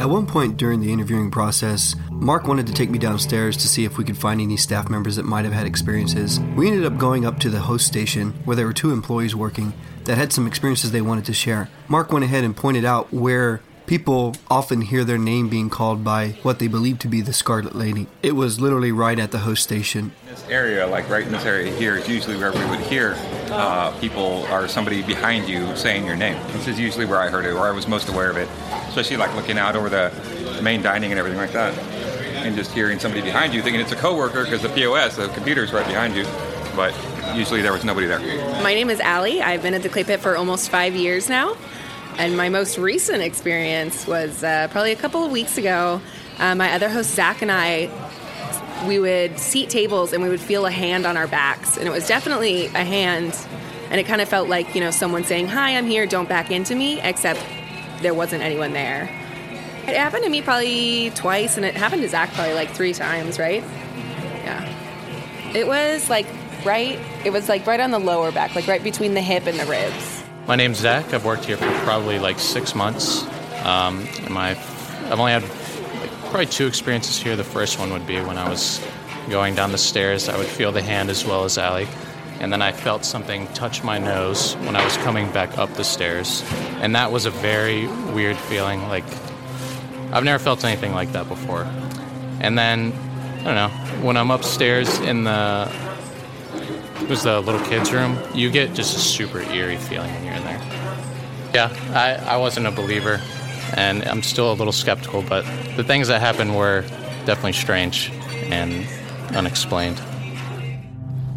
At one point during the interviewing process, Mark wanted to take me downstairs to see if we could find any staff members that might have had experiences. We ended up going up to the host station where there were two employees working that had some experiences they wanted to share. Mark went ahead and pointed out where People often hear their name being called by what they believe to be the Scarlet Lady. It was literally right at the host station. This area, like right in this area here, is usually where we would hear uh, people or somebody behind you saying your name. This is usually where I heard it, or I was most aware of it, especially like looking out over the main dining and everything like that, and just hearing somebody behind you thinking it's a coworker because the POS, the computer's right behind you, but usually there was nobody there. My name is Allie. I've been at the Clay Pit for almost five years now. And my most recent experience was uh, probably a couple of weeks ago. Uh, my other host, Zach, and I, we would seat tables and we would feel a hand on our backs. And it was definitely a hand. And it kind of felt like, you know, someone saying, Hi, I'm here, don't back into me, except there wasn't anyone there. It happened to me probably twice, and it happened to Zach probably like three times, right? Yeah. It was like right, it was like right on the lower back, like right between the hip and the ribs. My name's Zach. I've worked here for probably like six months. Um, my, I've only had like, probably two experiences here. The first one would be when I was going down the stairs. I would feel the hand as well as Allie. And then I felt something touch my nose when I was coming back up the stairs. And that was a very weird feeling. Like, I've never felt anything like that before. And then, I don't know, when I'm upstairs in the was the little kids' room. You get just a super eerie feeling when you're in there. Yeah, I, I wasn't a believer, and I'm still a little skeptical, but the things that happened were definitely strange and unexplained.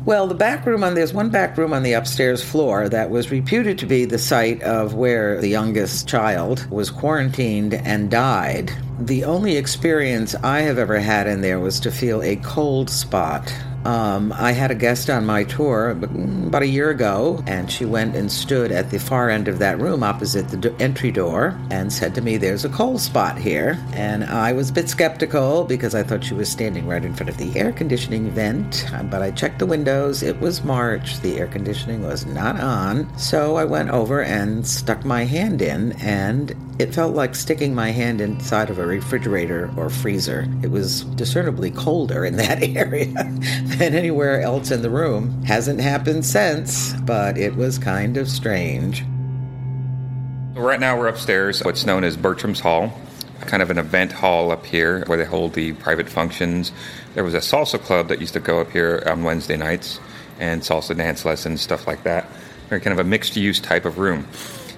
Well, the back room on there's one back room on the upstairs floor that was reputed to be the site of where the youngest child was quarantined and died. The only experience I have ever had in there was to feel a cold spot um, I had a guest on my tour about a year ago, and she went and stood at the far end of that room opposite the do- entry door and said to me, There's a cold spot here. And I was a bit skeptical because I thought she was standing right in front of the air conditioning vent. But I checked the windows. It was March. The air conditioning was not on. So I went over and stuck my hand in, and it felt like sticking my hand inside of a refrigerator or freezer. It was discernibly colder in that area than anywhere else in the room. Hasn't happened since, but it was kind of strange. Right now we're upstairs, what's known as Bertram's Hall, kind of an event hall up here where they hold the private functions. There was a salsa club that used to go up here on Wednesday nights and salsa dance lessons, stuff like that. Very kind of a mixed use type of room.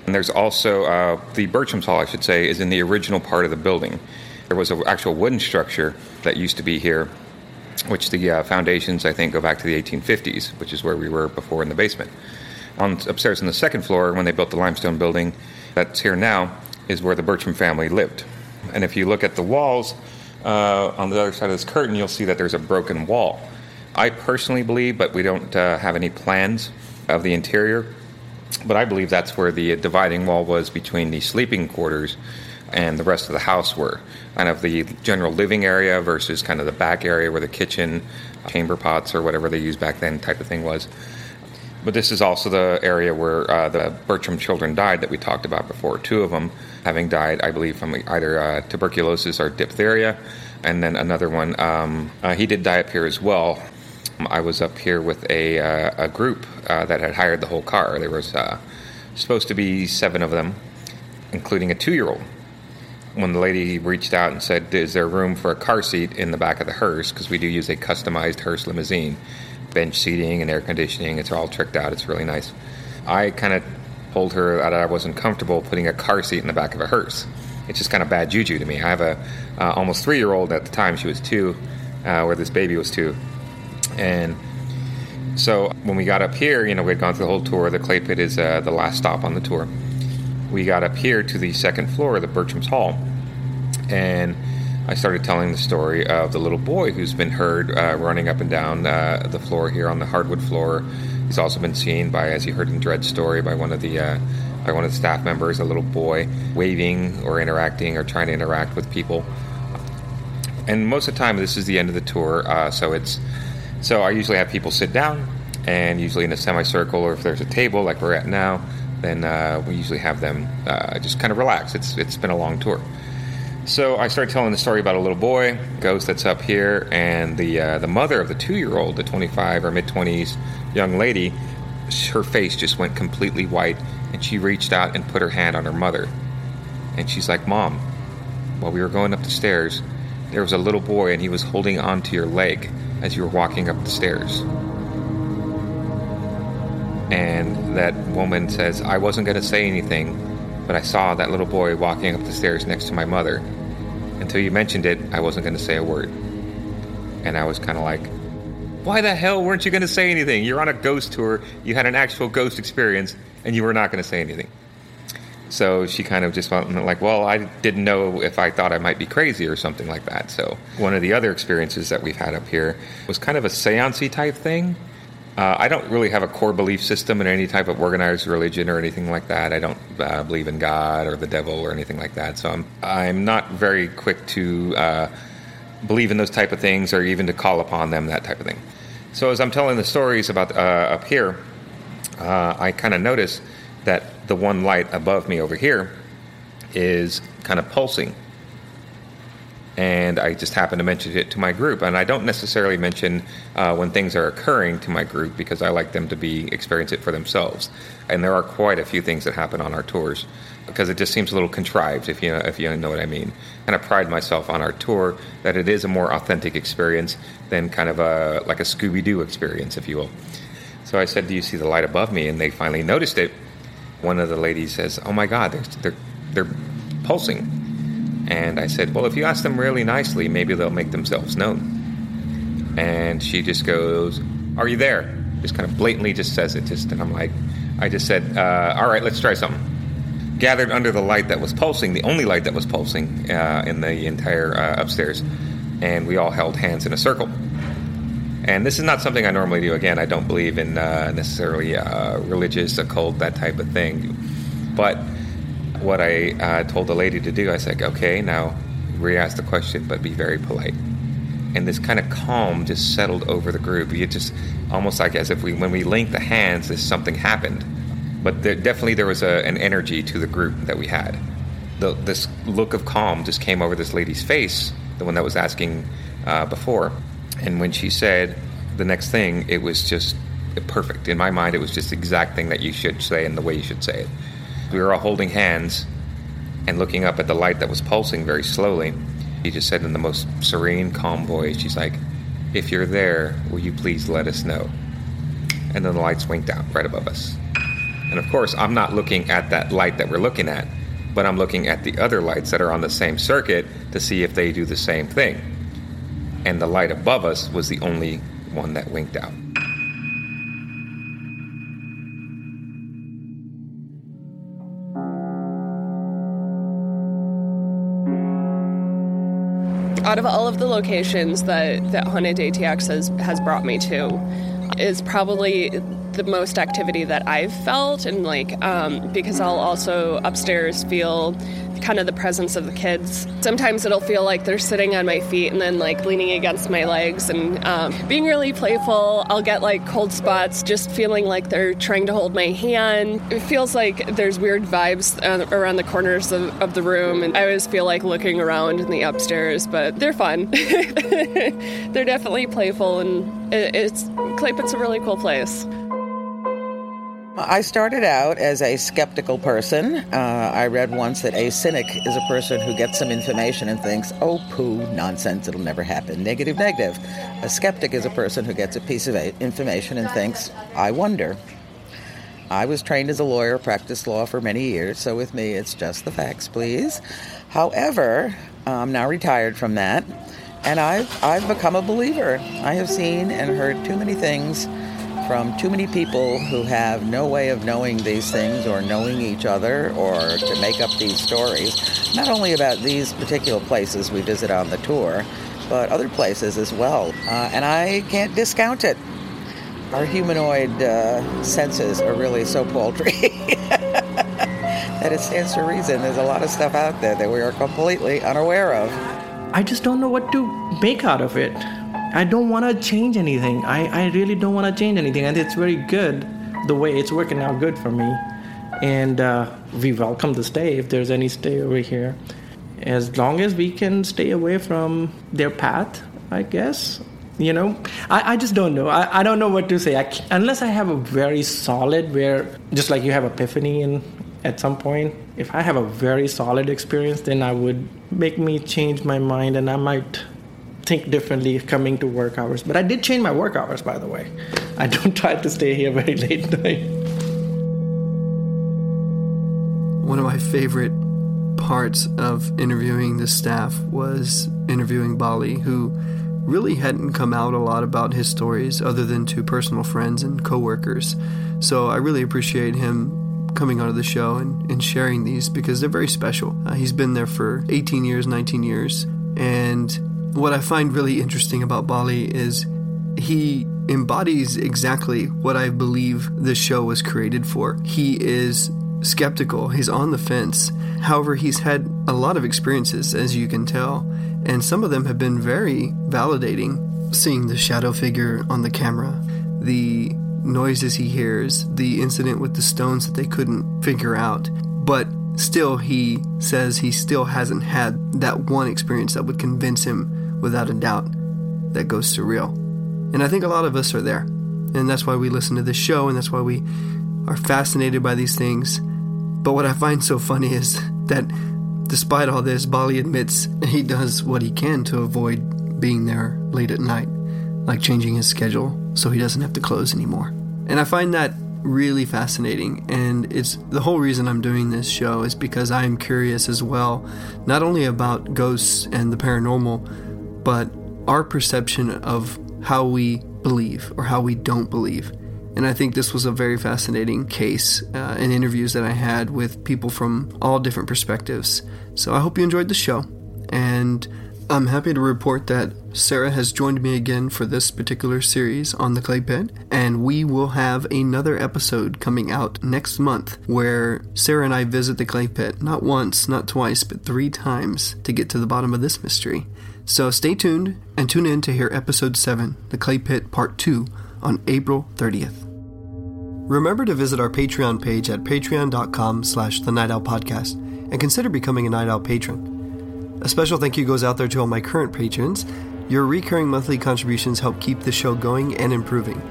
And there's also uh, the Bertram's Hall, I should say, is in the original part of the building. There was an actual wooden structure that used to be here, which the uh, foundations, I think, go back to the 1850s, which is where we were before in the basement. On upstairs on the second floor, when they built the limestone building that's here now, is where the Bertram family lived. And if you look at the walls uh, on the other side of this curtain, you'll see that there's a broken wall. I personally believe, but we don't uh, have any plans of the interior but I believe that's where the dividing wall was between the sleeping quarters and the rest of the house were. Kind of the general living area versus kind of the back area where the kitchen, chamber pots, or whatever they used back then type of thing was. But this is also the area where uh, the Bertram children died that we talked about before. Two of them having died, I believe, from either uh, tuberculosis or diphtheria. And then another one, um, uh, he did die up here as well. I was up here with a, uh, a group uh, that had hired the whole car. There was uh, supposed to be seven of them, including a two year old. When the lady reached out and said, Is there room for a car seat in the back of the hearse? Because we do use a customized hearse limousine, bench seating and air conditioning. It's all tricked out. It's really nice. I kind of told her that I wasn't comfortable putting a car seat in the back of a hearse. It's just kind of bad juju to me. I have a uh, almost three year old at the time. She was two, uh, where this baby was two and so when we got up here, you know, we had gone through the whole tour. The clay pit is uh, the last stop on the tour. We got up here to the second floor of the Bertram's Hall, and I started telling the story of the little boy who's been heard uh, running up and down uh, the floor here on the hardwood floor. He's also been seen by, as you heard in Dred's story, by one of the uh, by one of the staff members, a little boy waving or interacting or trying to interact with people. And most of the time, this is the end of the tour, uh, so it's so I usually have people sit down, and usually in a semicircle, or if there's a table like we're at now, then uh, we usually have them uh, just kind of relax. It's it's been a long tour. So I started telling the story about a little boy, ghost that's up here, and the uh, the mother of the two year old, the 25 or mid 20s young lady. Her face just went completely white, and she reached out and put her hand on her mother. And she's like, Mom, while we were going up the stairs, there was a little boy and he was holding onto your leg as you were walking up the stairs. And that woman says, I wasn't going to say anything, but I saw that little boy walking up the stairs next to my mother. Until you mentioned it, I wasn't going to say a word. And I was kind of like, why the hell weren't you going to say anything? You're on a ghost tour, you had an actual ghost experience, and you were not going to say anything. So she kind of just felt like, well, I didn't know if I thought I might be crazy or something like that. So one of the other experiences that we've had up here was kind of a seancey type thing. Uh, I don't really have a core belief system in any type of organized religion or anything like that. I don't uh, believe in God or the devil or anything like that. So I'm I'm not very quick to uh, believe in those type of things or even to call upon them that type of thing. So as I'm telling the stories about uh, up here, uh, I kind of notice that the one light above me over here is kind of pulsing and I just happen to mention it to my group. And I don't necessarily mention uh, when things are occurring to my group because I like them to be experience it for themselves. And there are quite a few things that happen on our tours because it just seems a little contrived, if you know, if you know what I mean. And I pride myself on our tour that it is a more authentic experience than kind of a like a Scooby Doo experience, if you will. So I said, "Do you see the light above me?" And they finally noticed it. One of the ladies says, "Oh my God, they're they're, they're pulsing." And I said, Well, if you ask them really nicely, maybe they'll make themselves known. And she just goes, Are you there? Just kind of blatantly just says it. Just, and I'm like, I just said, uh, All right, let's try something. Gathered under the light that was pulsing, the only light that was pulsing uh, in the entire uh, upstairs, and we all held hands in a circle. And this is not something I normally do. Again, I don't believe in uh, necessarily uh, religious, occult, that type of thing. But what I uh, told the lady to do, I said, okay, now re ask the question, but be very polite. And this kind of calm just settled over the group. It just almost like as if we, when we linked the hands, this something happened. But there, definitely there was a, an energy to the group that we had. The, this look of calm just came over this lady's face, the one that was asking uh, before. And when she said the next thing, it was just perfect. In my mind, it was just the exact thing that you should say and the way you should say it. We were all holding hands and looking up at the light that was pulsing very slowly. She just said in the most serene, calm voice, She's like, If you're there, will you please let us know? And then the lights winked out right above us. And of course, I'm not looking at that light that we're looking at, but I'm looking at the other lights that are on the same circuit to see if they do the same thing. And the light above us was the only one that winked out. out of all of the locations that, that Haunted ATX has, has brought me to, is probably the most activity that I've felt, and like um, because I'll also upstairs feel kind of the presence of the kids. Sometimes it'll feel like they're sitting on my feet and then like leaning against my legs and um, being really playful. I'll get like cold spots just feeling like they're trying to hold my hand. It feels like there's weird vibes uh, around the corners of, of the room, and I always feel like looking around in the upstairs, but they're fun. they're definitely playful, and it, it's Clay Pit's a really cool place. I started out as a skeptical person. Uh, I read once that a cynic is a person who gets some information and thinks, oh, poo, nonsense, it'll never happen. Negative, negative. A skeptic is a person who gets a piece of information and thinks, I wonder. I was trained as a lawyer, practiced law for many years, so with me it's just the facts, please. However, I'm now retired from that, and I've, I've become a believer. I have seen and heard too many things from too many people who have no way of knowing these things or knowing each other or to make up these stories, not only about these particular places we visit on the tour, but other places as well. Uh, and I can't discount it. Our humanoid uh, senses are really so paltry that it stands to reason there's a lot of stuff out there that we are completely unaware of. I just don't know what to make out of it. I don't want to change anything. I, I really don't want to change anything. And it's very good the way it's working out good for me. And uh, we welcome to stay if there's any stay over here. As long as we can stay away from their path, I guess. You know, I, I just don't know. I, I don't know what to say. I unless I have a very solid, where just like you have epiphany in, at some point, If I have a very solid experience, then I would make me change my mind and I might think differently coming to work hours. But I did change my work hours, by the way. I don't try to stay here very late night. One of my favorite parts of interviewing the staff was interviewing Bali, who really hadn't come out a lot about his stories other than to personal friends and coworkers. So I really appreciate him coming onto the show and, and sharing these because they're very special. Uh, he's been there for 18 years, 19 years. And what I find really interesting about Bali is he embodies exactly what I believe this show was created for. He is skeptical, he's on the fence. However, he's had a lot of experiences, as you can tell, and some of them have been very validating. Seeing the shadow figure on the camera, the noises he hears, the incident with the stones that they couldn't figure out. But still, he says he still hasn't had that one experience that would convince him without a doubt that ghosts are real. And I think a lot of us are there. And that's why we listen to this show, and that's why we are fascinated by these things. But what I find so funny is that despite all this, Bali admits he does what he can to avoid being there late at night, like changing his schedule so he doesn't have to close anymore. And I find that really fascinating and it's the whole reason I'm doing this show is because I am curious as well not only about ghosts and the paranormal but our perception of how we believe or how we don't believe and I think this was a very fascinating case uh, in interviews that I had with people from all different perspectives so I hope you enjoyed the show and I'm happy to report that Sarah has joined me again for this particular series on the clay pit, and we will have another episode coming out next month where Sarah and I visit the clay pit not once, not twice, but three times to get to the bottom of this mystery. So stay tuned and tune in to hear episode 7, The Clay Pit Part 2, on April 30th. Remember to visit our Patreon page at patreon.com slash the Night Owl Podcast and consider becoming a Night Owl patron. A special thank you goes out there to all my current patrons. Your recurring monthly contributions help keep the show going and improving.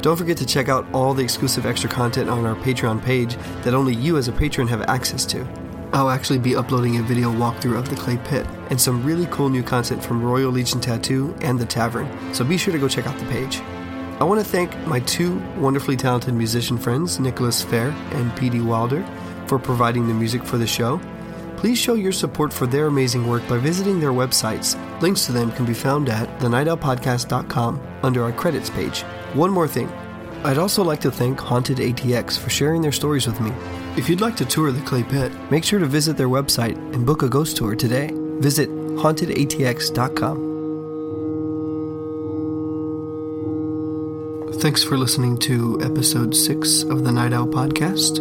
Don't forget to check out all the exclusive extra content on our Patreon page that only you as a patron have access to. I'll actually be uploading a video walkthrough of the clay pit and some really cool new content from Royal Legion Tattoo and the Tavern, so be sure to go check out the page. I want to thank my two wonderfully talented musician friends, Nicholas Fair and P.D. Wilder, for providing the music for the show please show your support for their amazing work by visiting their websites. Links to them can be found at thenightowlpodcast.com under our credits page. One more thing. I'd also like to thank Haunted ATX for sharing their stories with me. If you'd like to tour the Clay Pit, make sure to visit their website and book a ghost tour today. Visit hauntedatx.com. Thanks for listening to episode 6 of the Night Owl Podcast.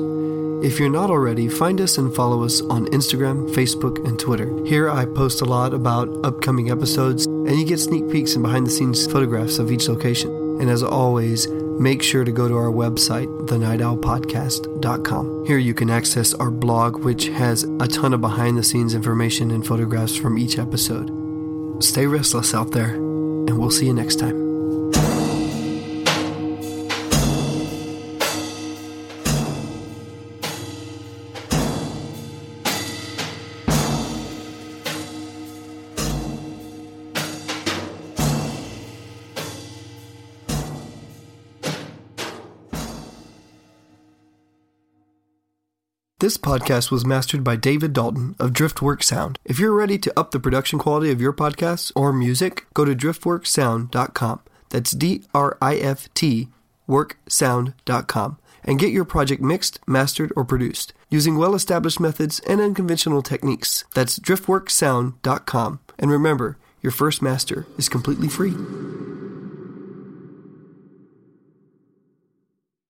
If you're not already, find us and follow us on Instagram, Facebook, and Twitter. Here I post a lot about upcoming episodes, and you get sneak peeks and behind the scenes photographs of each location. And as always, make sure to go to our website, thenightowlpodcast.com. Here you can access our blog, which has a ton of behind the scenes information and photographs from each episode. Stay restless out there, and we'll see you next time. This podcast was mastered by David Dalton of Driftwork Sound. If you're ready to up the production quality of your podcasts or music, go to driftworksound.com. That's D R I F T worksound.com and get your project mixed, mastered, or produced using well established methods and unconventional techniques. That's driftworksound.com. And remember, your first master is completely free.